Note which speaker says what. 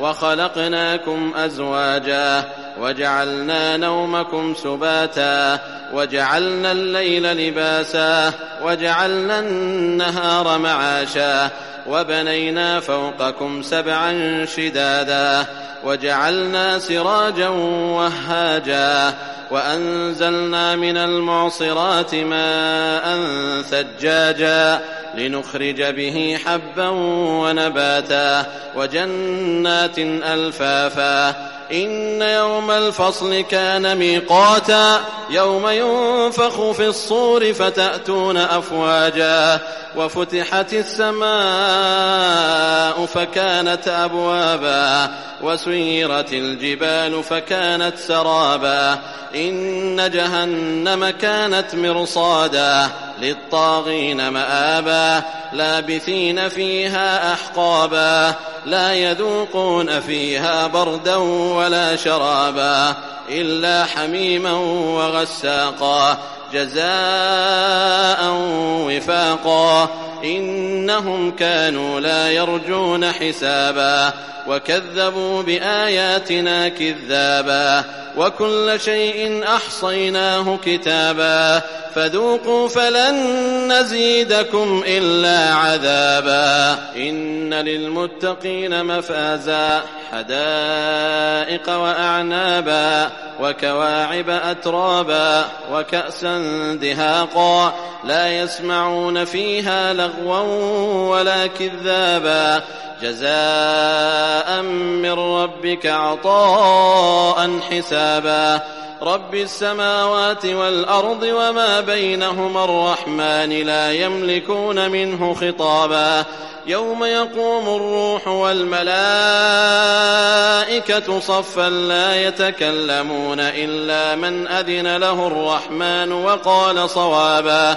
Speaker 1: وخلقناكم أزواجا وجعلنا نومكم سباتا وجعلنا الليل لباسا وجعلنا النهار معاشا وبنينا فوقكم سبعا شدادا وجعلنا سراجا وهاجا وأنزلنا من المعصرات ماء ثجاجا لنخرج به حبا ونباتا وجنات ألفافا. إن يوم الفصل كان ميقاتا يوم ينفخ في الصور فتأتون أفواجا. وفتحت السماء فكانت أبوابا. وسيرت الجبال فكانت سرابا. إن جهنم كانت مرصادا. للطاغين مآبا لابثين فيها أحقابا لا يذوقون فيها بردا ولا شرابا إلا حميما وغساقا جزاء وفاقا إنهم كانوا لا يرجون حسابا. وكذبوا بآياتنا كذابا وكل شيء أحصيناه كتابا فذوقوا فلن نزيدكم إلا عذابا إن للمتقين مفازا حدائق وأعنابا وكواعب أترابا وكأسا دهاقا لا يسمعون فيها لغوا ولا كذابا جزاء من ربك عطاء حسابا. رب السماوات والأرض وما بينهما الرحمن لا يملكون منه خطابا. يوم يقوم الروح والملائكة صفا لا يتكلمون إلا من أذن له الرحمن وقال صوابا.